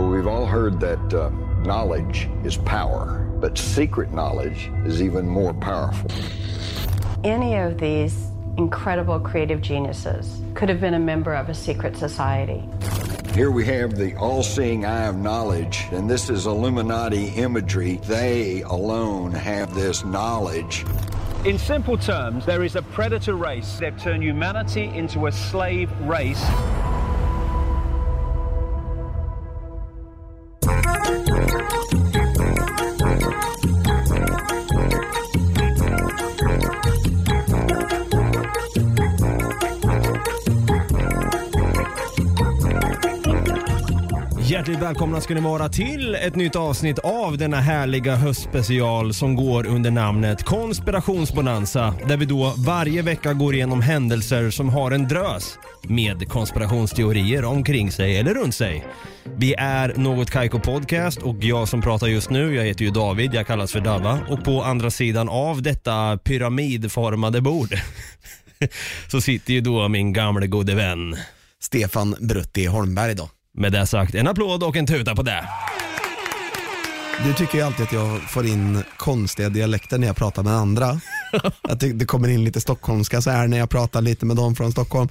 Well, we've all heard that uh, knowledge is power, but secret knowledge is even more powerful. Any of these incredible creative geniuses could have been a member of a secret society. Here we have the all seeing eye of knowledge, and this is Illuminati imagery. They alone have this knowledge. In simple terms, there is a predator race. They've turned humanity into a slave race. Hjärtligt välkomna ska ni vara till ett nytt avsnitt av denna härliga höstspecial som går under namnet Konspirationsbonanza där vi då varje vecka går igenom händelser som har en drös med konspirationsteorier omkring sig eller runt sig. Vi är Något Kaiko Podcast och jag som pratar just nu, jag heter ju David, jag kallas för Dava och på andra sidan av detta pyramidformade bord så sitter ju då min gamle gode vän. Stefan Brutti Holmberg då. Med det sagt, en applåd och en tuta på det. Du tycker ju alltid att jag får in konstiga dialekter när jag pratar med andra. Att det, kommer in lite stockholmska så här när jag pratar lite med dem från Stockholm.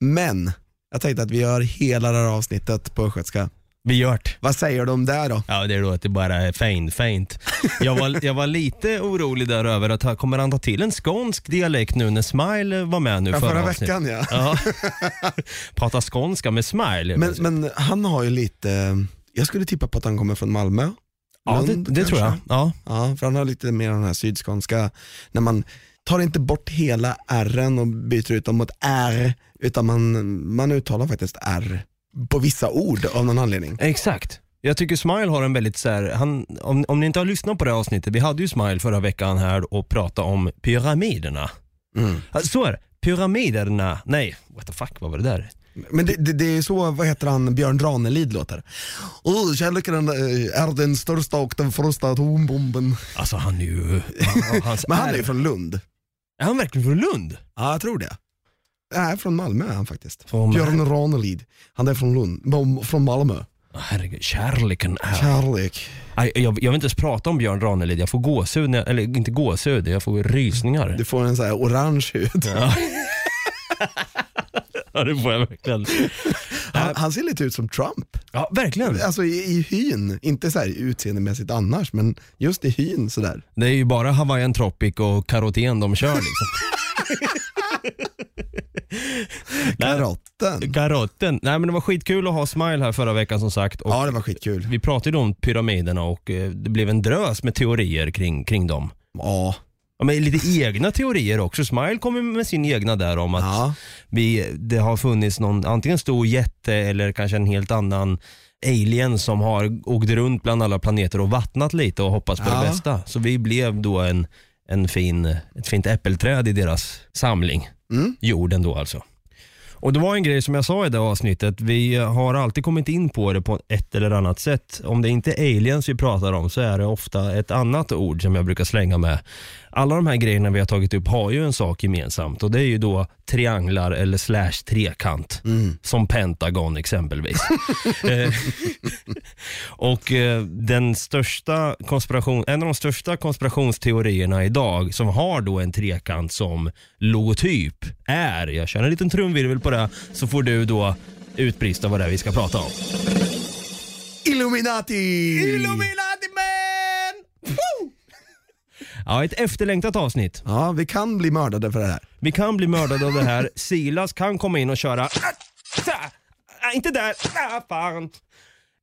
Men jag tänkte att vi gör hela det här avsnittet på östgötska. Vi gjort. Vad säger de där då? Ja, det låter bara fint, fint. Jag var, jag var lite orolig där över att han- kommer han ta till en skånsk dialekt nu när Smile var med nu Ja, förra, förra avsnittet? veckan ja. Ja. Prata skånska med Smile. Men, men han har ju lite, jag skulle tippa på att han kommer från Malmö. ja, det, Lund, det tror jag. kanske. Ja. Ja, för han har lite mer den här sydskånska, när man tar inte bort hela r och byter ut dem mot r, utan man, man uttalar faktiskt r på vissa ord av någon anledning. Exakt. Jag tycker Smile har en väldigt så här, han, om, om ni inte har lyssnat på det här avsnittet, vi hade ju Smile förra veckan här och pratade om pyramiderna. Mm. Så är det. Pyramiderna, nej, what the fuck, vad var det där? Men det, det, det är så, vad heter han, Björn Ranelid låter. Oh, kärleken är den största och den första atombomben. Alltså han är ju... han- Men han är ju från Lund. Är han verkligen från Lund? Ja, jag tror det. Nej, från Malmö är han faktiskt. Från- Björn Ranelid. Han är från Lund, från Malmö. Åh, Herregud, kärleken är... Kärlek. Aj, jag, jag vill inte ens prata om Björn Ranelid, jag får gåshud, när, eller inte gåshud, jag får rysningar. Du får en så här orange hud. Ja. ja, det får jag verkligen. Han, han ser lite ut som Trump. Ja, verkligen. Alltså i, i hyn, inte så här utseendemässigt annars, men just i hyn sådär. Det är ju bara Hawaiian Tropic och karoten de kör liksom. Karotten. Karotten. Nej men det var skitkul att ha Smile här förra veckan som sagt. Och Ja, det var skitkul. Vi pratade ju om pyramiderna och eh, det blev en drös med teorier kring, kring dem. Ja, Ja, men lite egna teorier också. Smile kommer med sin egna där om att ja. vi, det har funnits någon antingen stor jätte eller kanske en helt annan alien som har åkt runt bland alla planeter och vattnat lite och hoppats på Ja. det bästa. Så vi blev då en, en fin, ett fint äppelträd i deras samling. Mm. Jorden då alltså. Och det var en grej som jag sa i det avsnittet, vi har alltid kommit in på det på ett eller annat sätt. Om det inte är aliens vi pratar om så är det ofta ett annat ord som jag brukar slänga med. Alla de här grejerna vi har tagit upp har ju en sak gemensamt och det är ju då trianglar eller slash trekant. Som Pentagon exempelvis. Eh, och eh, den största konspiration, en av de största konspirationsteorierna idag som har då en trekant som logotyp är, jag känner en liten trumvirvel på det, så får du då utbrista vad det är vi ska prata om. Illuminati! Illuminati man! Ja, ett efterlängtat avsnitt. Ja, vi kan bli mördade för det här. Vi kan bli mördade av det här. Silas kan komma in och köra... Ah, ah, ah, inte där! Ah, fan.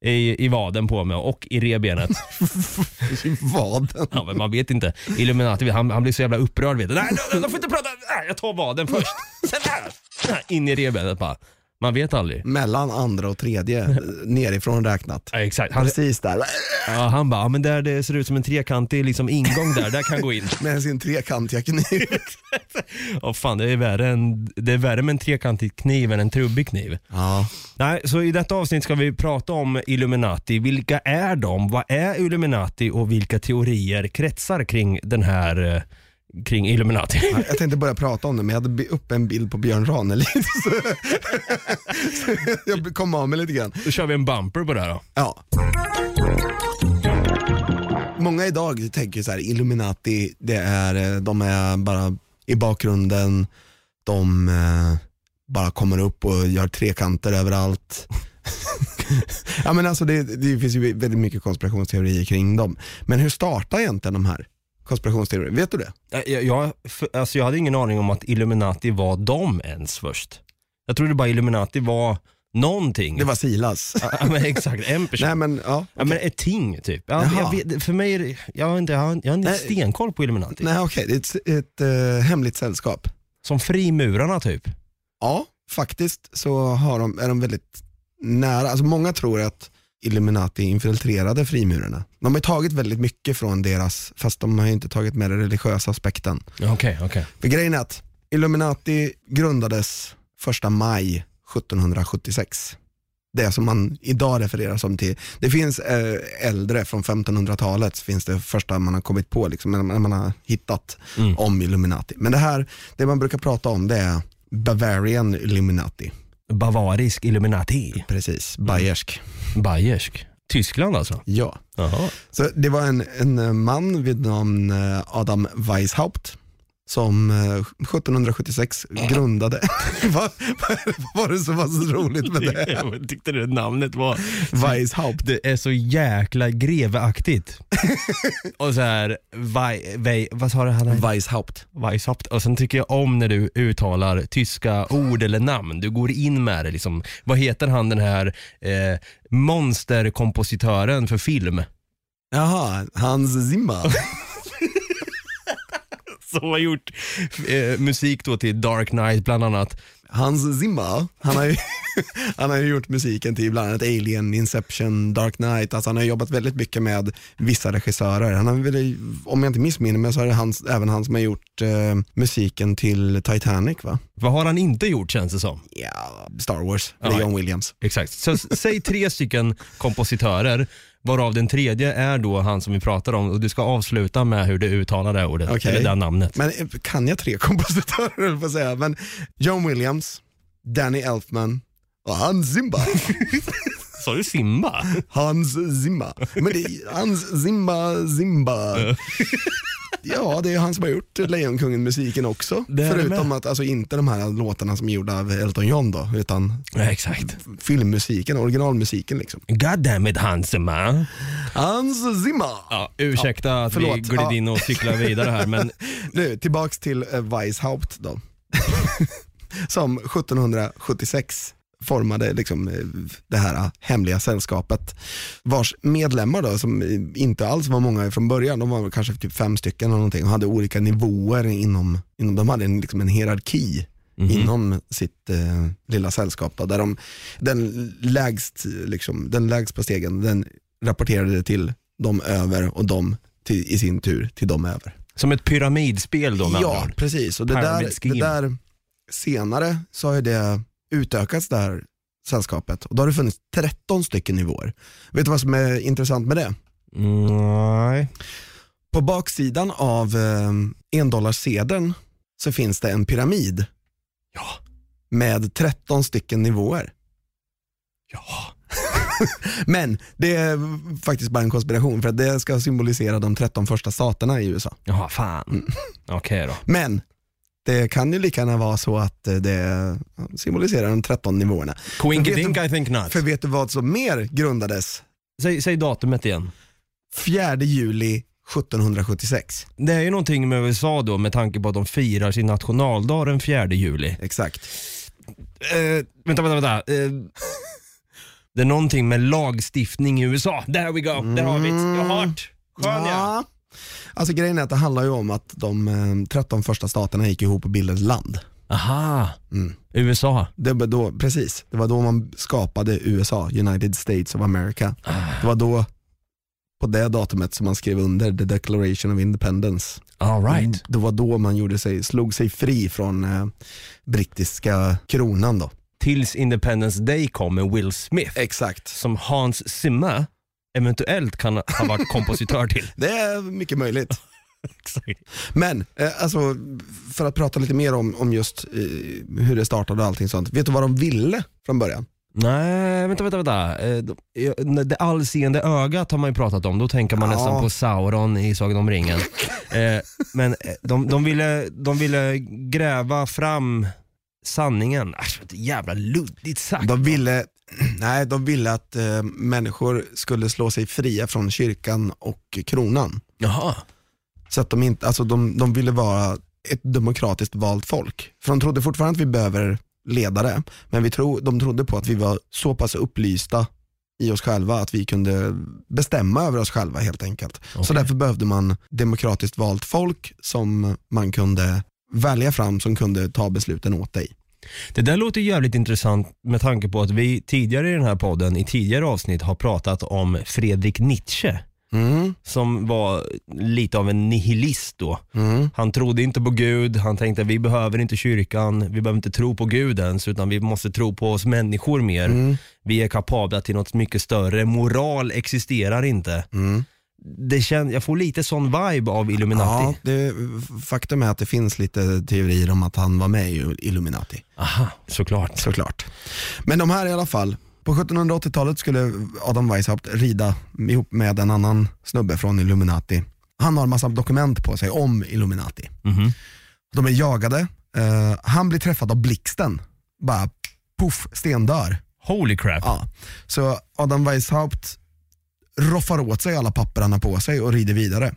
I, I vaden på mig och i revbenet. I vaden. Ja, men man vet inte. Illuminati, han, han blir så jävla upprörd. Vet du. Nej, de, får inte prata. Nej, jag tar vaden först. Sen här. In i revbenet bara. Man vet aldrig. Mellan andra och tredje, nerifrån räknat. Ja, exakt. Han, Precis där, ja, han bara, ja, men där det ser ut som en trekantig liksom, ingång där, där kan gå in. med sin trekantiga kniv. Åh fan, det är, värre än, det är värre med en trekantig kniv än en trubbig kniv. Ja. Nej, så i detta avsnitt ska vi prata om Illuminati. Vilka är de? Vad är Illuminati och vilka teorier kretsar kring den här, eh, kring Illuminati. Jag tänkte börja prata om det men jag hade uppe en bild på Björn Ranelid. Så, så jag kom av mig lite grann. Då kör vi en bumper på det här då. Ja. Många idag tänker så här, Illuminati, det är, eh, de är bara i bakgrunden, de eh, bara kommer upp och gör trekanter överallt. ja, men alltså det, det finns ju väldigt mycket konspirationsteorier kring dem. Men hur startar egentligen de här konspirationsteorierna? Vet du det? Jag, jag, alltså jag hade ingen aning om att Illuminati var de ens först. Jag trodde bara Illuminati var någonting. Det var Silas. Ja, men exakt, en person. Nej men ja, Ja, men ett ting typ. Ja, vet, för mig är det, jag har inte, jag har, jag har inte Nej. stenkoll på Illuminati. nej okej, det är ett, ett eh, hemligt sällskap. Som frimurarna typ. Ja, faktiskt så har de, är de väldigt nära. Alltså många tror att Illuminati infiltrerade frimurarna. De har tagit väldigt mycket från deras, fast de har inte tagit med den religiösa aspekten. Okej, okej. För grejen är att Illuminati grundades 1 maj 1776. Det som man idag refererar som till. Det finns eh, äldre från 1500-talet, finns det första man har kommit på, liksom, när man har hittat Mm. om Illuminati. Men det här, det man brukar prata om det är Bavarian Illuminati. Bavarisk Illuminati. Precis, bayersk. Bayersk. Tyskland alltså? Ja. Jaha. Så det var en, en man vid namn eh, Adam Weishaupt som eh, 1776 grundade, vad, vad var det som var så roligt med det? Jag tyckte det namnet var Weishaupt. Det är så jäkla greveaktigt. och så här, vai, vai, vad sa du? Han? Weishaupt. Weishaupt. Och sen tycker jag om när du uttalar tyska ord eller namn. Du går in med det liksom. Vad heter han den här eh, monsterkompositören för film? Jaha, Hans Zimmer. Som har gjort eh, musik då till Dark Knight bland annat. Hans Zimmer, han har, ju, han har ju gjort musiken till bland annat Alien, Inception, Dark Knight. Alltså han har jobbat väldigt mycket med vissa regissörer. Han har väl, om jag inte missminner mig så är det hans, även han som har gjort eh, musiken till Titanic va? Vad har han inte gjort känns det som? Ja, Star Wars, Ja, är John Williams. Exakt. Så säg tre stycken kompositörer, varav den tredje är då han som vi pratar om och du ska avsluta med hur du uttalar det ordet, Okej. eller det namnet. Men eh, kan jag tre kompositörer på säga. Men John Williams, Danny Elfman och Hans Zimmer. Sa du Simba? Hans Zimmer. Men det är Hans Zimmer Zimba. Ja, det är han som har gjort Lejonkungen-musiken också. Förutom med. att, alltså inte de här låtarna som är gjorda av Elton John då, utan Ja, exakt. filmmusiken, originalmusiken liksom. God damn it Hansema. Hans Zimmer. Ja, ursäkta att förlåt. vi gled Ja. in och cyklade vidare här men Nu, tillbaks till eh, Weishaupt då. som 1776 formade liksom eh, det här eh, hemliga sällskapet vars medlemmar då som inte alls var många från början, de var kanske typ fem stycken eller någonting och hade olika nivåer inom, inom de hade en, liksom en hierarki inom sitt eh, lilla sällskap då, där de, den lägst, liksom, den lägst på stegen, den rapporterade till de över och de till, i sin tur till de över. som ett pyramidspel då Ja, precis. Och det där, det där, senare så har det utökats det här sällskapet och då har det funnits 13 stycken nivåer. Vet du vad som är intressant med det? Nej. På baksidan av eh, endollarsedeln så finns det en pyramid Ja. med 13 stycken nivåer. Ja. Men det är faktiskt bara en konspiration för att det ska symbolisera de 13 första staterna i USA. Jaha, fan. Mm. Okej då. Men det kan ju lika gärna vara så att eh, det symboliserar de 13 nivåerna. Quinky vet dink du- I think not. För vet du vad som mer grundades? Säg, säg datumet igen. 4 juli 1776. Det är ju någonting med USA då med tanke på att de firar sin nationaldag den 4 juli. Exakt. Eh, vänta, vänta, vänta. Eh, det är någonting med lagstiftning i USA. There we go, där har vi det. Jag har hört. Skön ja. Alltså grejen är att det handlar ju om att de eh, 13 första staterna gick ihop och bildade ett land. Aha, Mm. USA. Det var då, precis, det var då man skapade USA, United States of America. Det var då, på det datumet som man skrev under the Declaration of Independence. All right. Det var då man gjorde sig, slog sig fri från eh, brittiska kronan då. Tills Independence Day kom med Will Smith. Exakt. Som Hans Zimmer eventuellt kan ha varit kompositör till. Det är mycket möjligt. Men eh, alltså, för att prata lite mer om, om just eh, hur det startade och allting sånt. Vet du vad de ville från början? Nej, vänta, vänta, vänta. Eh, de- Det allseende ögat har man ju pratat om, då tänker man Ja. nästan på Sauron i Sagan om ringen. Eh, Men eh, de, de, ville, de ville gräva fram sanningen. Äsch, är jävla luddigt sagt. De ville, nej, de ville att eh, människor skulle slå sig fria från kyrkan och kronan. Jaha. Så att de, inte, alltså de, de ville vara ett demokratiskt valt folk. För de trodde fortfarande att vi behöver ledare, men vi tro, de trodde på att vi var så pass upplysta i oss själva att vi kunde bestämma över oss själva helt enkelt. Så Okej. därför behövde man demokratiskt valt folk som man kunde välja fram som kunde ta besluten åt dig. Det där låter jävligt intressant med tanke på att vi tidigare i den här podden, i tidigare avsnitt, har pratat om Fredrik Nietzsche. Mm, Som var lite av en nihilist då. mm, Han trodde inte på Gud, han tänkte att vi behöver inte kyrkan, vi behöver inte tro på Gud ens, utan vi måste tro på oss människor mer. mm, Vi är kapabla till något mycket större, moral existerar inte. Mm. Det kän, jag får lite sån vibe av Ja, Illuminati. det, faktum är att det finns lite teorier om att han var med i Illuminati. Aha, såklart. Såklart. Men de här i alla fall, på 1780-talet skulle Adam Weishaupt rida ihop med en annan snubbe från Illuminati. Han har en massa dokument på sig om Illuminati. Mhm. De är jagade, eh, han blir träffad av blixten. Bara poff, stendör. Holy crap. Ja. Så Adam Weishaupt roffar åt sig alla papper han har på sig och rider vidare.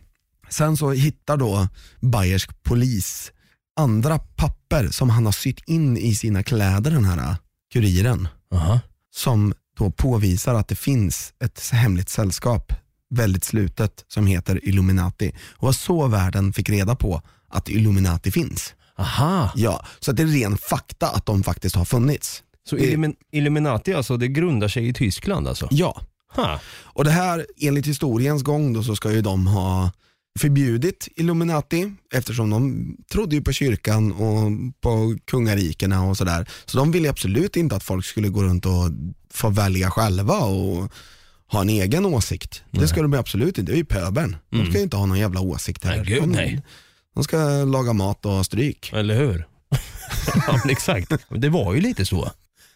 Sen så hittar då bayersk polis andra papper som han har sytt in i sina kläder den här kuriren. Aha. Som då påvisar att det finns ett hemligt sällskap, väldigt slutet, som heter Illuminati. Och var så världen fick reda på att Illuminati finns. Aha. Ja, så att det är ren fakta att de faktiskt har funnits. Så Det- Illumin- Illuminati alltså, det grundar sig i Tyskland alltså? Ja, Ha. Och det här, enligt historiens gång då, så ska ju de ha förbjudit Illuminati eftersom de trodde ju på kyrkan och på kungarikena och sådär. Så de ville absolut inte att folk skulle gå runt och få välja själva och ha en egen åsikt. Det ska de absolut inte, det är ju pöbeln. De ska ju inte ha någon jävla åsikt här. Nej, gud, de, nej. de ska laga mat och ha stryk. Eller hur? ja, exakt. Det var ju lite så.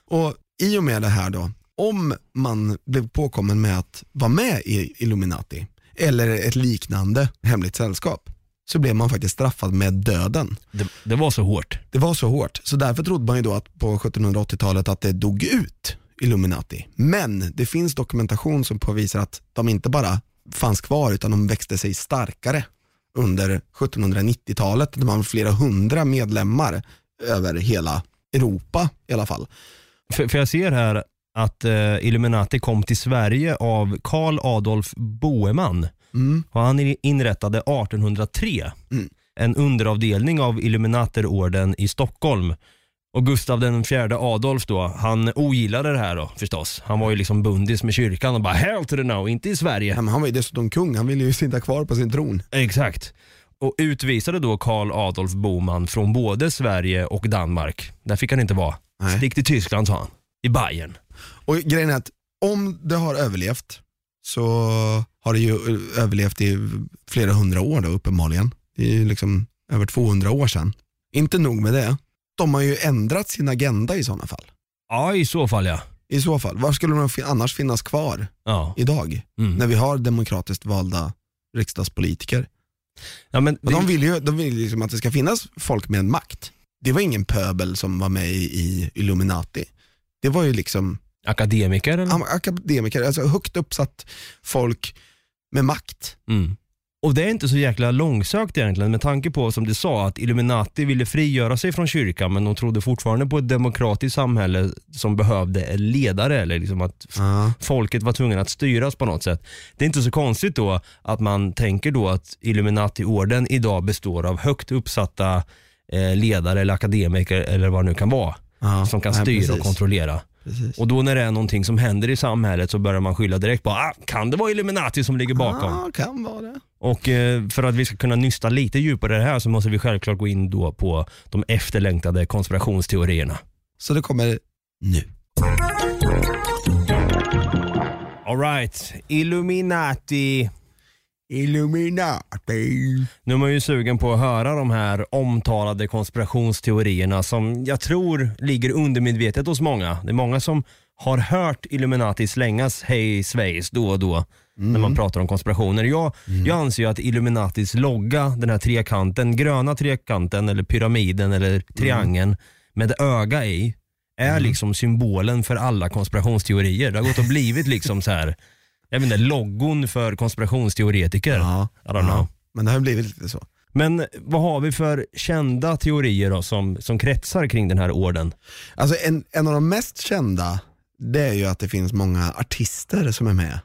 Och i och med det här då, om man blev påkommen med att vara med i Illuminati eller ett liknande hemligt sällskap så blev man faktiskt straffad med döden. Det, det var så hårt. Det var så hårt, så därför trodde man ju då att på 1780-talet att det dog ut Illuminati. Men det finns dokumentation som påvisar att de inte bara fanns kvar utan de växte sig starkare under 1790-talet. De har flera hundra medlemmar över hela Europa i alla fall. För, för jag ser här att eh, Illuminati kom till Sverige av Karl Adolf Boeman. Mm. Och han inrättade 1803 Mm. en underavdelning av Illuminaterorden i Stockholm. Och Gustav den fjärde Adolf då, han ogillade det här då förstås. Han var ju liksom bundis med kyrkan och bara hell to the no, inte i Sverige. Ja, men han var ju dessutom kung, han ville ju sitta kvar på sin tron. Exakt. Och utvisade då Karl Adolf Boman från både Sverige och Danmark. Där fick han inte vara. Nej. Stick till Tyskland sa han. I Bayern. Och grejen är att om det har överlevt så har det ju överlevt i flera hundra år då uppenbarligen. Det är ju liksom över 200 år sedan. Inte nog med det, de har ju ändrat sin agenda i sådana fall. Ja, i så fall ja. I så fall, var skulle de annars finnas kvar Ja. idag? Mm. När vi har demokratiskt valda riksdagspolitiker. ja men Och de vill ju de vill liksom att det ska finnas folk med makt. Det var ingen pöbel som var med i Illuminati. Det var ju liksom Akademiker eller? akademiker, alltså högt uppsatt folk med makt. Mm. Och det är inte så jäkla långsökt egentligen med tanke på som du sa att Illuminati ville frigöra sig från kyrkan men de trodde fortfarande på ett demokratiskt samhälle som behövde en ledare eller liksom att Ja. folket var tvungna att styras på något sätt. Det är inte så konstigt då att man tänker då att Illuminati-orden idag består av högt uppsatta eh, ledare eller akademiker eller vad det nu kan vara Ja, som kan nej, styra precis. och kontrollera. Precis. Och då när det är någonting som händer i samhället så börjar man skylla direkt på ah, kan det vara Illuminati som ligger bakom? Ja, kan vara det. Och eh, för att vi ska kunna nysta lite djupare i det här så måste vi självklart gå in då på de efterlängtade konspirationsteorierna. Så det kommer nu. Alright, Illuminati. Illuminati. Nu är man ju sugen på att höra de här omtalade konspirationsteorierna som jag tror ligger undermedvetet hos många. Det är många som har hört Illuminati slängas hej svejs då och då när man pratar om konspirationer. Jag, jag anser ju att Illuminatis logga, den här trekanten, gröna trekanten eller pyramiden eller triangeln med öga i, är liksom symbolen för alla konspirationsteorier. Det har gått och blivit liksom så här, jag vet inte, loggon för konspirationsteoretiker. Ja, I don't know. Men det har blivit lite så. Men vad har vi för kända teorier då som, som kretsar kring den här orden? Alltså en, en av de mest kända, det är ju att det finns många artister som är med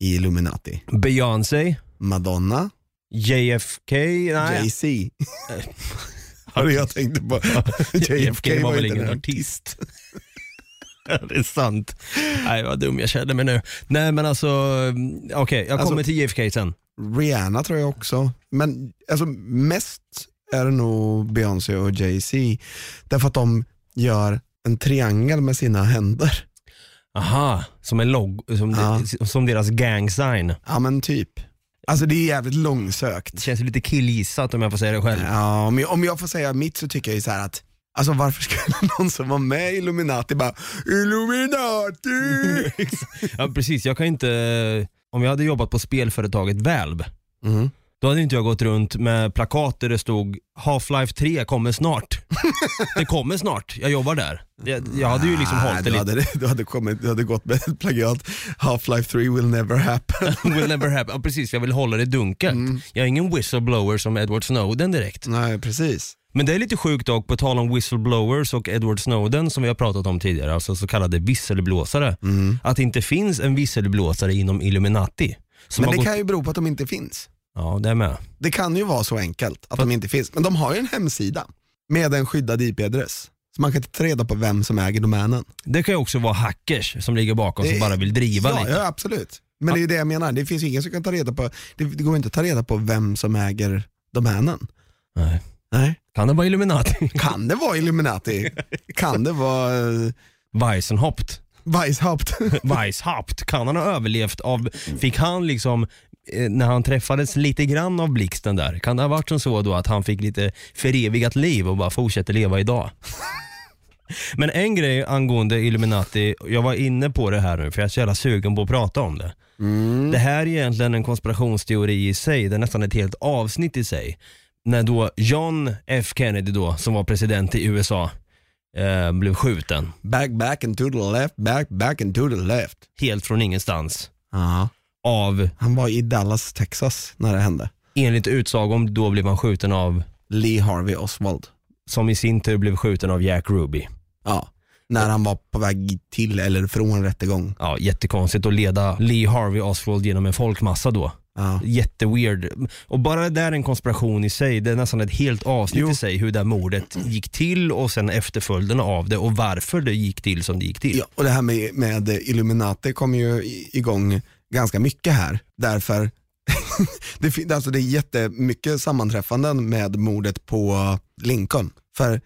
i Illuminati. Beyoncé, Madonna, JFK, nej. Jay-Z. Har jag tänkte på. JFK var väl ingen artist. Det är sant. Nej vad dum jag kände mig nu. Nej men alltså, okej jag Alltså- kommer till JFK sen. Rihanna tror jag också. Men alltså, mest är det nog Beyoncé och Jay-Z. Därför att de gör en triangel med sina händer. Aha, som en logg, som, Ja. som deras gang sign. Ja men typ. Alltså det är jävligt långsökt. Det känns lite killgissat om jag får säga det själv. Ja, om jag, om jag får säga mitt så tycker jag ju så här att Alltså varför skulle någon som var med i Illuminati bara Illuminati? Ja precis, jag kan inte, om jag hade jobbat på spelföretaget Valve, Mm. då hade inte jag gått runt med plakat där det stod Half-Life 3 kommer snart. det kommer snart, jag jobbar där. Jag, jag hade ju liksom hållit det lite. hade, du, hade kommit, du hade gått med ett plagiat Half-Life 3 will never happen. Will never happen. Ja, precis, jag vill hålla det dunkelt. Mm. Jag är ingen whistleblower som Edward Snowden direkt. Nej precis. Men det är lite sjukt dock, på tal om whistleblowers och Edward Snowden som vi har pratat om tidigare, alltså så kallade visselblåsare. Mm. Att det inte finns en visselblåsare inom Illuminati. Som Men det gått... kan ju bero på att de inte finns. Ja, det är med. Det kan ju vara så enkelt att de inte finns. Men de har ju en hemsida med en skyddad IP-adress. Så man kan inte ta reda på vem som äger domänen. Det kan ju också vara hackers som ligger bakom som Det- bara vill driva ja, lite. ja, absolut. Men det är ju det jag menar, det finns ju ingen som kan ta reda på, det, det går inte att ta reda på vem som äger domänen. Nej. Nej. Kan det vara Illuminati? Kan det vara Illuminati? kan det vara Weissenhaupt. Weishaupt? Weishaupt. Kan han ha överlevt av, fick han liksom, eh, när han träffades lite grann av blixten där, kan det ha varit som så då att han fick lite förevigat liv och bara fortsätter leva idag? Men en grej angående Illuminati, jag var inne på det här nu för jag är så jävla sugen på att prata om det. Det här är egentligen en konspirationsteori i sig, det är nästan ett helt avsnitt i sig. När då John F Kennedy då, som var president i USA, eh, blev skjuten. back, back and to the left, back, back and to the left. Helt från ingenstans. Ja. Av, Han var i Dallas, Texas när det hände. enligt utsagom, då blev han skjuten av, Lee Harvey Oswald. som i sin tur blev skjuten av Jack Ruby. Ja. När han var på väg till eller från rättegång. Ja, jättekonstigt att leda Lee Harvey Oswald genom en folkmassa då. Ja. Jätteweird. Och bara det där är en konspiration i sig. Det är nästan ett helt avsnitt Jo. i sig hur det här mordet gick till och sen efterföljderna av det och varför det gick till som det gick till. Ja, och det här med, med Illuminati kom ju i- igång ganska mycket här. Därför, det, fin- alltså det är jättemycket sammanträffanden med mordet på Lincoln. För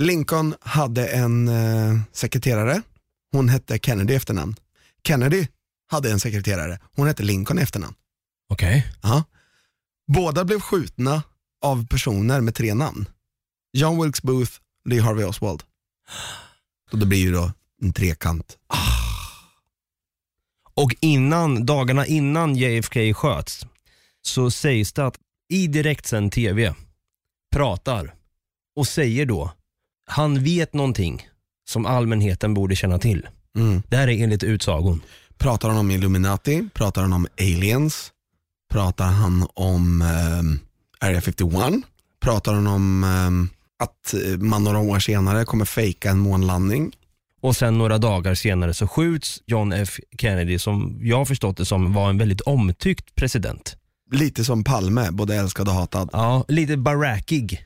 Lincoln hade en eh, sekreterare, hon hette Kennedy i efternamn. Kennedy hade en sekreterare, hon hette Lincoln i efternamn. Okej. Ja. Båda blev skjutna av personer med tre namn. John Wilkes Booth, Lee Harvey Oswald. Och det blir ju då en trekant. Och innan, dagarna innan JFK sköts så sägs det att i direktsänd TV pratar och säger då, han vet någonting som allmänheten borde känna till. Mm. Det här är enligt utsagon. Pratar han om Illuminati? Pratar han om aliens? Pratar han om ehm, Area 51? Pratar han om ehm, att eh, man några år senare kommer fejka en månlandning? Och sen några dagar senare så skjuts John F Kennedy som jag har förstått det som var en väldigt omtyckt president. Lite som Palme, både älskad och hatad. Ja, lite barackig.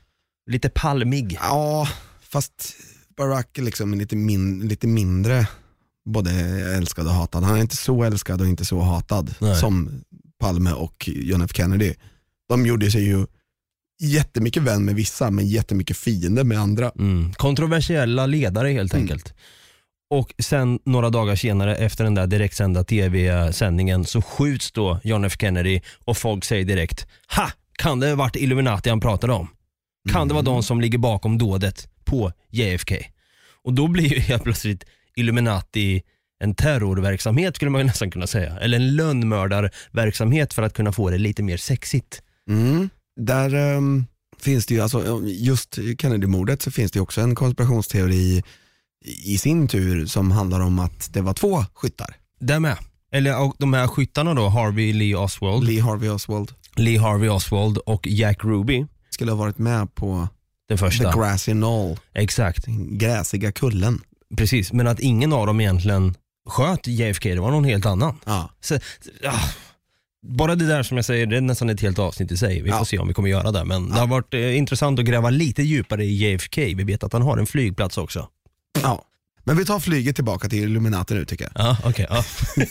Lite palmig. Ja, fast Barack är liksom lite, min, lite mindre både älskad och hatad. Han är inte så älskad och inte så hatad Nej. som Palme och John F Kennedy. De gjorde sig ju jättemycket vän med vissa men jättemycket fiende med andra. Mm. Kontroversiella ledare helt Mm. enkelt. Och sen några dagar senare efter den där direktsända tv-sändningen så skjuts då John F Kennedy och folk säger direkt Ha! Kan det ha varit Illuminati han pratade om? Kan det vara de som ligger bakom dådet på JFK? Och då blir ju helt plötsligt Illuminati en terrorverksamhet skulle man nästan kunna säga. Eller en lönnmördarverksamhet för att kunna få det lite mer sexigt. Mm. Där ehm, finns det ju, alltså, just Kennedy-mordet så finns det ju också en konspirationsteori i sin tur som handlar om att det var två skyttar. Där med. Eller och de här skyttarna då, Harvey Lee Oswald, Lee Harvey Oswald Lee Harvey Oswald och Jack Ruby. skulle ha varit med på Den första. The Grassy Knoll, Exakt, den gräsiga kullen. precis. Men att ingen av dem egentligen sköt JFK, det var någon helt annan. Ja. Så, ah, bara det där som jag säger, det är nästan ett helt avsnitt i sig. Vi får Ja. se om vi kommer göra det. Men det har varit eh, intressant att gräva lite djupare i JFK. Vi vet att han har en flygplats också. ja. Men vi tar flyget tillbaka till Illuminati nu tycker jag. Ja, okej. ja.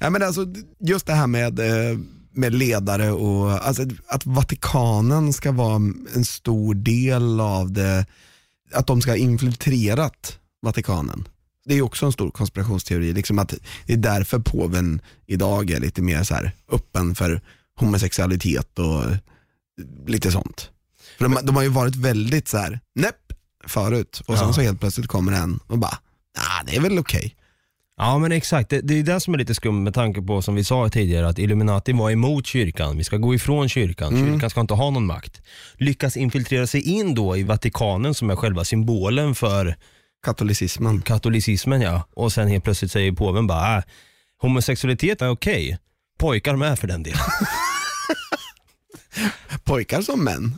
Ja, men alltså, just det här med, eh, med ledare och alltså, att Vatikanen ska vara en stor del av det, att de ska ha infiltrerat Vatikanen. Det är också en stor konspirationsteori, liksom att det är därför påven idag är lite mer så här öppen för homosexualitet och lite sånt. För de, de har ju varit väldigt så här, näpp förut och sen Ja. så helt plötsligt kommer en och bara, nah, det är väl okej. Ja men exakt, det, det är det som är lite skumt med tanke på som vi sa tidigare att Illuminati var emot kyrkan. Vi ska gå ifrån kyrkan, kyrkan ska inte ha någon makt. Lyckas infiltrera sig in då i Vatikanen som är själva symbolen för Katolicismen. katolicismen ja. Och sen helt plötsligt säger påven bara, äh, homosexualitet är okej. Pojkar med för den delen. Pojkar som män.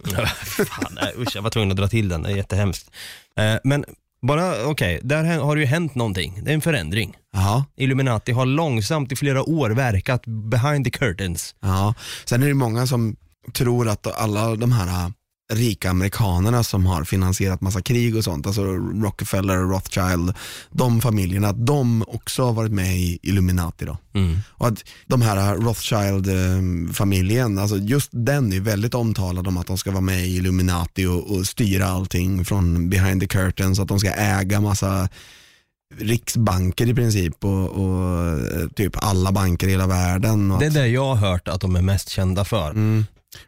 Fan, nej, usch, jag var tvungen att dra till den, det är jättehemskt. Eh, men bara, okej, där hä- har det ju hänt någonting. Det är en förändring. Ja, Illuminati har långsamt i flera år verkat behind the curtains. ja. Sen är det många som tror att alla de här rika amerikanerna som har finansierat massa krig och sånt, alltså Rockefeller, Rothschild, de familjerna, att de också har varit med i Illuminati då. Mm. Och att de här Rothschild-familjen, alltså just den är väldigt omtalad om att de ska vara med i Illuminati och, och styra allting från behind the curtains, att de ska äga massa riksbanker i princip och, och eh, typ alla banker i hela världen. Det är att, det jag har hört att de är mest kända för. mm,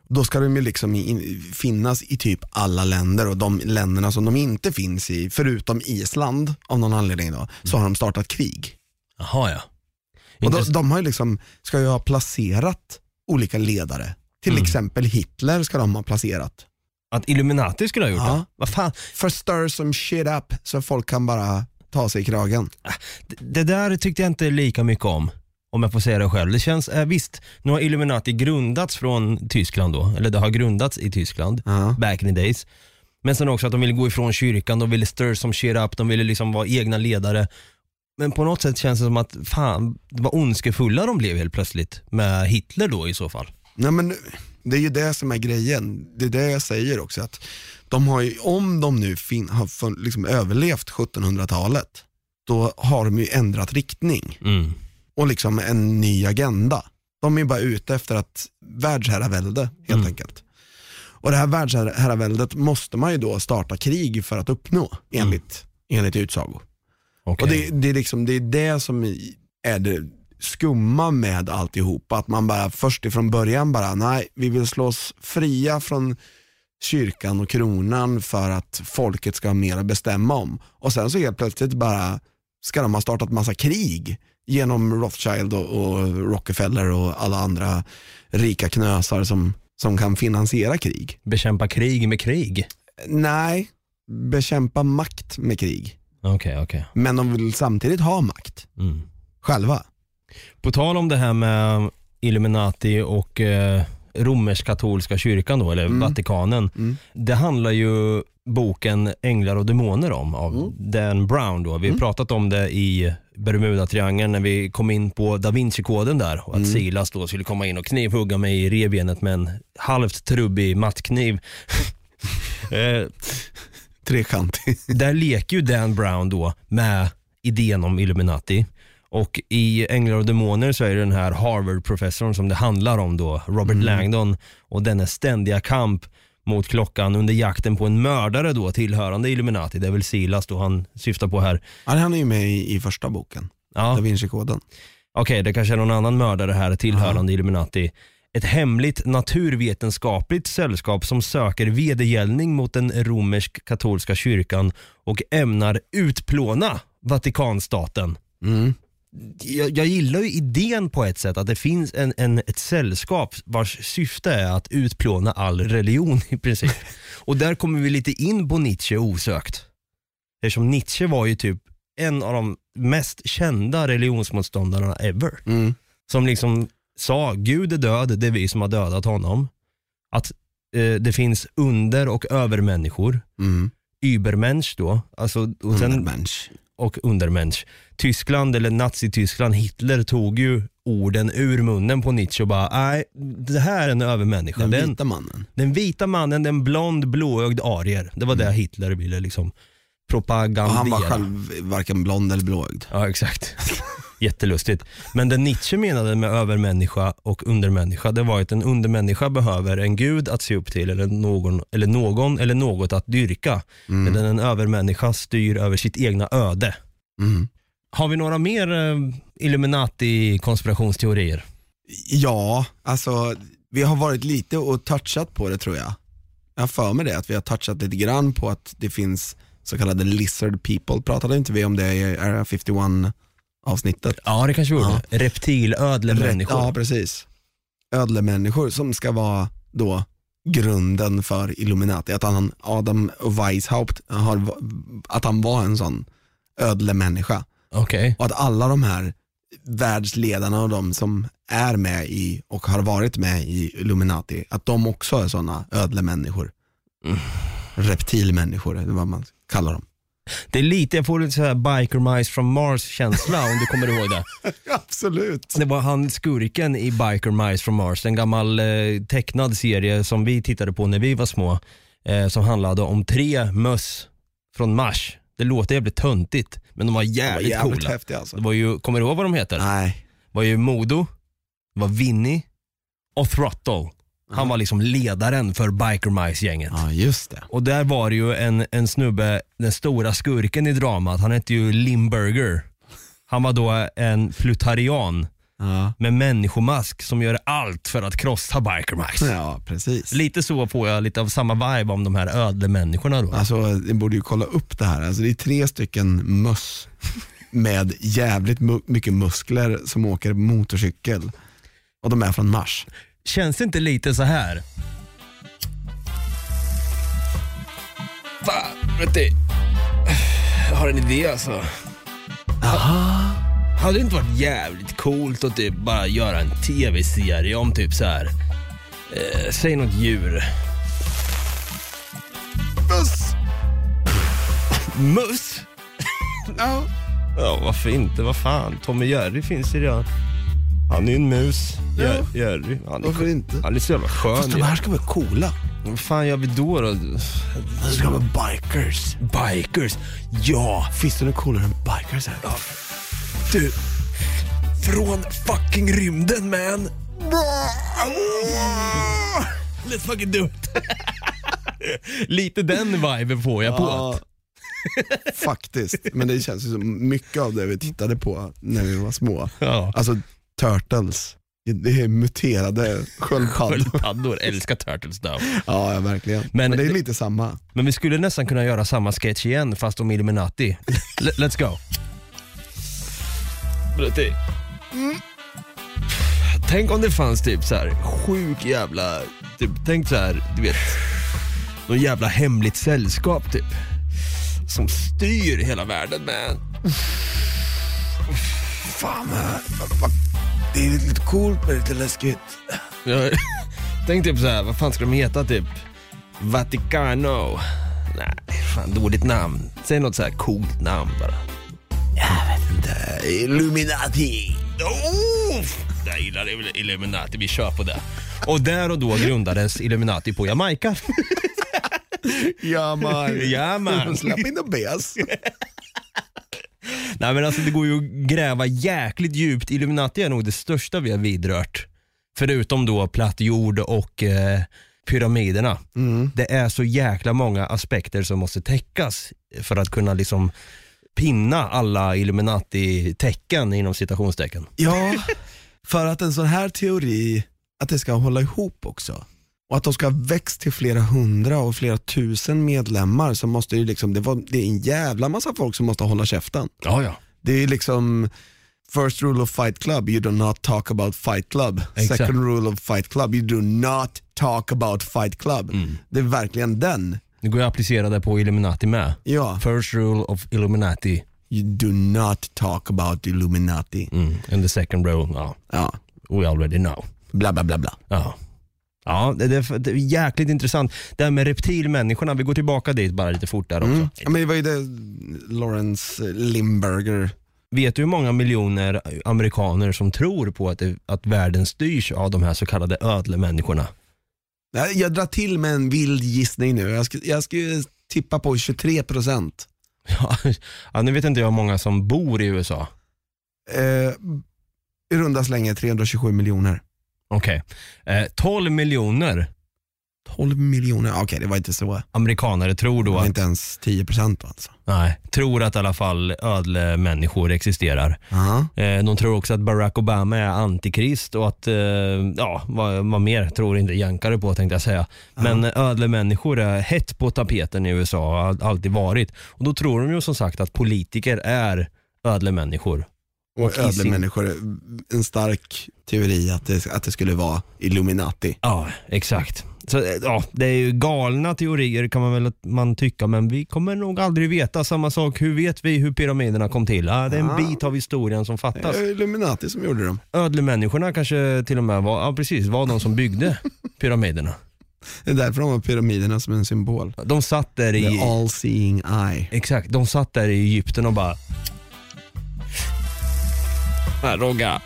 då ska de ju liksom in, finnas i typ alla länder och de länderna som de inte finns i, förutom Island av någon anledning då, så har de startat krig. Jaha ja. Och de, Intress- de har ju liksom, ska ju ha placerat olika ledare. Till Mm. exempel Hitler ska de ha placerat. Att Illuminati skulle ha gjort Ja. det? Vad fan? För stir some shit up så folk kan bara ta sig i kragen. Det- Det där tyckte jag inte lika mycket om. Om jag får säga det själv. Det känns, eh, visst, nu har Illuminati grundats från Tyskland då, eller det har grundats i Tyskland, Ja. back in the days. Men sen också att de ville gå ifrån kyrkan, de ville stir some shit up, de ville liksom vara egna ledare. Men på något sätt känns det som att, fan, vad ondskefulla de blev helt plötsligt med Hitler då i så fall. Nej, men det är ju det som är grejen. Det är det jag säger också. att de har ju, Om de nu fin, har fun- liksom överlevt 1700-talet, då har de ju ändrat riktning Mm. Och liksom en ny agenda. De är bara ute efter att världsherravälde helt Mm. enkelt. Och det här världsherraväldet måste man ju då starta krig för att uppnå enligt, enligt utsago. Okej. Och det, det, är liksom, det är det som är det skumma med alltihopa. Att man bara först ifrån början bara, nej vi vill slå oss fria från kyrkan och kronan för att folket ska ha mer att bestämma om. Och sen så helt plötsligt bara ska de ha startat massa krig genom Rothschild och, och Rockefeller och alla andra rika knösar som, som kan finansiera krig. Bekämpa krig med krig? Nej, bekämpa makt med krig. Okej, okej. Men de vill samtidigt ha makt Mm. själva. På tal om det här med Illuminati och eh, romersk-katolska kyrkan då, eller Mm. Vatikanen. Mm. Det handlar ju boken Änglar och demoner om av Mm. Dan Brown. Då. Vi har pratat om det i Bermuda-triangeln när vi kom in på Da Vinci-koden där och att Mm. Silas då skulle komma in och knivhugga mig i revbenet med en halvt trubbig mattkniv. eh, Trekantig. där leker ju Dan Brown då med idén om Illuminati. Och i Änglar och Demoner så är det den här Harvard-professorn som det handlar om då, Robert Langdon och dennes ständiga kamp mot klockan under jakten på en mördare då tillhörande Illuminati. Det är väl Silas då han syftar på här. Ja, han är ju med i, i första boken, Ja. Da Vinci-koden. Okej, det kanske är någon annan mördare här tillhörande Illuminati. Ett hemligt naturvetenskapligt sällskap som söker vedergällning mot den romersk-katolska kyrkan och ämnar utplåna Vatikanstaten. Mm. Jag, jag gillar ju idén på ett sätt att det finns en, en, ett sällskap vars syfte är att utplåna all religion i princip. och där kommer vi lite in på Nietzsche osökt. Eftersom Nietzsche var ju typ en av de mest kända religionsmotståndarna ever Mm. som liksom sa Gud är död, det är vi som har dödat honom. Att eh, det finns under och övermänniskor. Mm. Übermensch då, alltså, och, sen, Undermensch. Och undermensch. Tyskland, eller Nazityskland, Hitler tog ju orden ur munnen på Nietzsche och bara, nej det här är en övermänniska. Den Den, vita mannen. den vita mannen, den blond blåögd arier. Det var det Hitler ville liksom propagandera. Och han var själv varken blond eller blåögd. Ja exakt. Jättelustigt. Men det Nietzsche menade med övermänniska och undermänniska, det var att en undermänniska behöver en gud att se upp till eller någon eller, någon, eller något att dyrka. Medan en övermänniska styr över sitt egna öde. Mm. Har vi några mer eh, Illuminati-konspirationsteorier? Ja, alltså vi har varit lite och touchat på det tror jag. Jag har för mig det, att vi har touchat lite grann på att det finns så kallade lizard people. Pratade inte vi om det i Area 51 avsnittet? Ja det kanske vi gjorde. Ja. Reptilödlemänniskor. Ja, precis. Ödlemänniskor som ska vara då grunden för Illuminati. Att han, Adam Weishaupt, har, att han var en sån ödlemänniska. Okej. Och att alla de här världsledarna och de som är med i och har varit med i Illuminati, att de också är sådana ödlemänniskor. Reptilmänniskor, eller vad man kallar dem. Det är lite, jag får lite så här biker mice from Mars känsla om du kommer ihåg det. Absolut. Det var han skurken i Biker Mice from Mars, en gammal eh, tecknad serie som vi tittade på när vi var små. Eh, som handlade om tre möss från Mars. Det låter jävligt töntigt, men de var Det var jävligt, jävligt coola. häftigt alltså. Det var ju, kommer du ihåg vad de heter? Nej. Det var ju Modo, det var Vinny och Throttle. Han var liksom ledaren för Biker Mice-gänget. Ja, just det. Och där var det ju en, en snubbe, den stora skurken i dramat, han hette ju Limburger. Han var då en plutarian Ja, med människomask som gör allt för att krossa Biker Mice. ja precis. Lite så får jag lite av samma vibe om de här ödlemänniskorna då. Alltså, ni borde ju kolla upp det här. Alltså, det är tre stycken möss med jävligt mycket muskler som åker motorcykel. Och de är från Mars. Känns det inte lite så här? Fan, vet du. Jag har en idé alltså. Hade det inte varit jävligt coolt att typ bara göra en tv-serie om typ så här. Eh, säg något djur. Möss! Möss? Ja. Ja, varför inte? Vad fan? Tom och Jerry finns ju redan. Han är ju en mus. Jer- Jerry. Han är, Varför inte? han är så jävla skön. Fast de här ska vara coola. Vad fan gör vi då? då? De ska vara bikers. Bikers. Ja, Finns det något coolare än bikers här? du. Från fucking rymden man. Let's fucking do it. Lite den viben får jag på. Ja, faktiskt. Men det känns ju som mycket av det vi tittade på när vi var små. Ja. Alltså turtles. Det är muterade sköldpaddor. Sköldpaddor älskar Turtles då. Ja, ja, verkligen. Men- Men, det är lite samma. Men vi skulle nästan kunna göra samma sketch igen fast om Illuminati. Let's go. Tänk om det fanns typ så här sjuk jävla, typ, tänk så här, du vet, någon jävla hemligt sällskap typ. Som styr hela världen med Fan, vad- det är lite coolt men lite läskigt. Tänk typ så här, vad fan ska de heta typ? Vaticano? Nej, fan dåligt namn. Säg något så här coolt namn bara. Inte Illuminati. Oh, jag gillar Illuminati, vi kör på det. Och där och då grundades Illuminati på Jamaica. Ja man. Ja, man. Släpp in the bes. Nej men alltså det går ju att gräva jäkligt djupt. Illuminati är nog det största vi har vidrört. Förutom då platt jord och eh, pyramiderna. Det är så jäkla många aspekter som måste täckas för att kunna liksom pinna alla Illuminati-tecken inom citationstecken. Ja, för att en sån här teori, att det ska hålla ihop också. Och att de ska ha växt till flera hundra och flera tusen medlemmar så måste det liksom, det, var, det är en jävla massa folk som måste hålla käften. Ja, ja. Det är liksom First rule of fight club, you do not talk about fight club. Exakt. Second rule of fight club, you do not talk about fight club. Det är verkligen den. Det går ju att applicera det på Illuminati med. Ja, First rule of Illuminati you do not talk about Illuminati. mm. and the second rule, ja, Ja, we already know. bla bla bla bla. Ja. Ja, det, det, det är jäkligt intressant. Det här med reptilmänniskorna, vi går tillbaka dit bara lite fort där också. Mm. Ja, men det var ju det Lawrence Limburger Vet du hur många miljoner amerikaner som tror på att, det, att världen styrs av de här så kallade ödlemänniskorna? Jag drar till med en vild gissning nu. Jag skulle, jag skulle tippa på 23%. Ja, ja, nu vet inte jag hur många som bor i USA. Eh, I runda slängar 327 miljoner. Okej. Eh, 12 miljoner 12 miljoner, okej det var inte så. amerikanare tror Det då var att, inte ens 10% alltså. nej, tror att i alla fall ödlemänniskor existerar. Aha. Eh, de tror också att Barack Obama är antikrist och att, eh, ja vad, vad mer tror inte jänkare på tänkte jag säga. Men ödlemänniskor är hett på tapeten i USA och har all- alltid varit. Och då tror de ju som sagt att politiker är ödlemänniskor. Och ödlemänniskor, en stark teori att det, att det skulle vara Illuminati. Ja, exakt. Så, ja, det är ju galna teorier kan man väl man tycka, men vi kommer nog aldrig veta. Samma sak, hur vet vi hur pyramiderna kom till? Ja, det är en Ah. bit av historien som fattas. Det är Illuminati som gjorde dem. Ödlemänniskorna kanske till och med var, ja, precis, var de som byggde pyramiderna. Det är därför de har pyramiderna som en symbol. De satt där The i, all seeing eye. exakt, de satt där i Egypten och bara Här Rogga.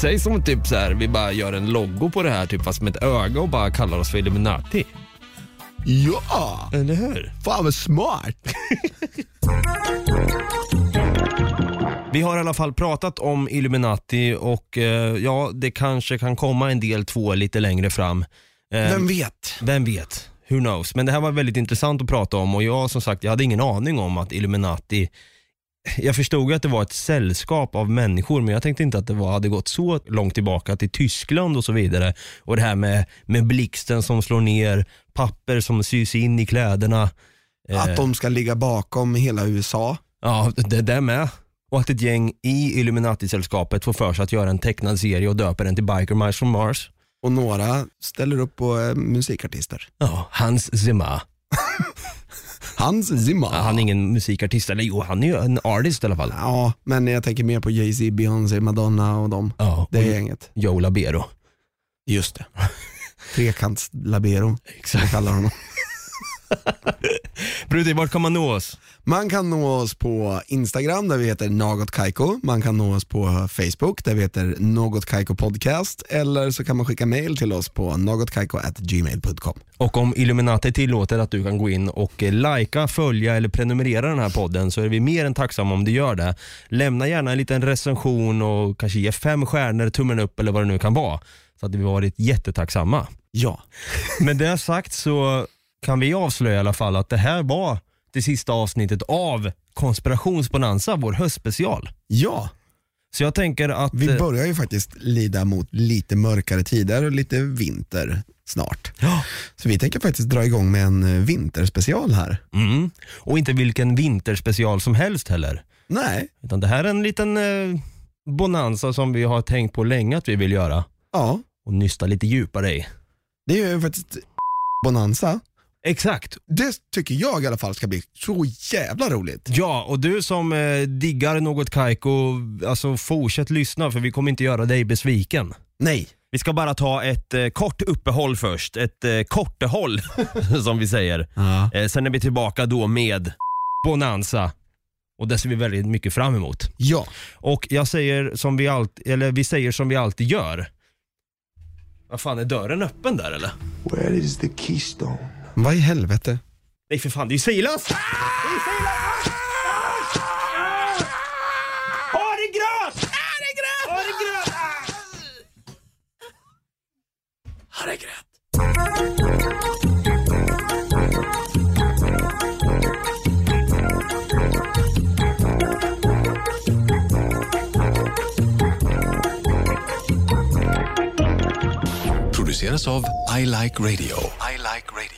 Säg som typ så här, vi bara gör en logo på det här typ fast med ett öga och bara kallar oss för Illuminati. Ja, Eller hur? fan vad smart. Vi har i alla fall pratat om Illuminati och eh, ja, det kanske kan komma en del två lite längre fram. Eh, Vem vet? Vem vet? Who knows? Men det här var väldigt intressant att prata om och jag som sagt, jag hade ingen aning om att Illuminati jag förstod ju att det var ett sällskap av människor men jag tänkte inte att det var, hade gått så långt tillbaka till Tyskland och så vidare. Och det här med, med blixten som slår ner, papper som sys in i kläderna. Eh, Att de ska ligga bakom hela USA. Ja, det där med. Och att ett gäng i Illuminati-sällskapet får för sig att göra en tecknad serie och döper den till Biker Mice from Mars. Och några ställer upp på eh, musikartister. Ja, Hans Zimmer. Hans Zimmer. Ja, han är ingen musikartist, eller jo han är ju en artist i alla fall. Ja, men jag tänker mer på Jay-Z, Beyoncé, Madonna och dem. Ja, Det och är gänget. Joe Labero. Just det. Trekants-labero, Exakt. kallar honom. Brutti, vart kan man nå oss? Man kan nå oss på Instagram där vi heter Något Kaiko. Man kan nå oss på Facebook där vi heter Något Kaiko Podcast. Eller så kan man skicka mail till oss på nogotkaiko.gmail.com. Och om Illuminati tillåter att du kan gå in och eh, likea, följa eller prenumerera den här podden så är vi mer än tacksamma om du gör det. Lämna gärna en liten recension och kanske ge fem stjärnor, tummen upp eller vad det nu kan vara. Så att vi varit jättetacksamma. Ja. Med det sagt så kan vi avslöja i alla fall att det här var det sista avsnittet av Konspirationsbonanza, vår höstspecial. Ja, Så jag tänker att... vi eh, börjar ju faktiskt lida mot lite mörkare tider och lite vinter snart. Ja. Så vi tänker faktiskt dra igång med en eh, vinterspecial här. Mm. Och inte vilken vinterspecial som helst heller. Nej, Utan det här är en liten eh, bonanza som vi har tänkt på länge att vi vill göra. ja, Och nysta lite djupare i. det är ju faktiskt Bonanza. Exakt. Det tycker jag i alla fall ska bli så jävla roligt. Ja, och du som eh, diggar något Kaiko, alltså fortsätt lyssna för vi kommer inte göra dig besviken. Nej, Vi ska bara ta ett eh, kort uppehåll först, ett eh, kortehåll som vi säger. ja. Eh, sen är vi tillbaka då med Bonanza och det ser vi väldigt mycket fram emot. ja. Och jag säger som vi alltid, eller vi säger som vi alltid gör. Vad fan, är dörren öppen där eller? Where is the keystone? Vad i helvete? Nej för fan, det är ju Silas! Ah! Det är Silas! Ah! Ah! Har det gröt! Har det gröt! Har det gröt! Har det gröt! Produceras av I Like Radio. I like radio.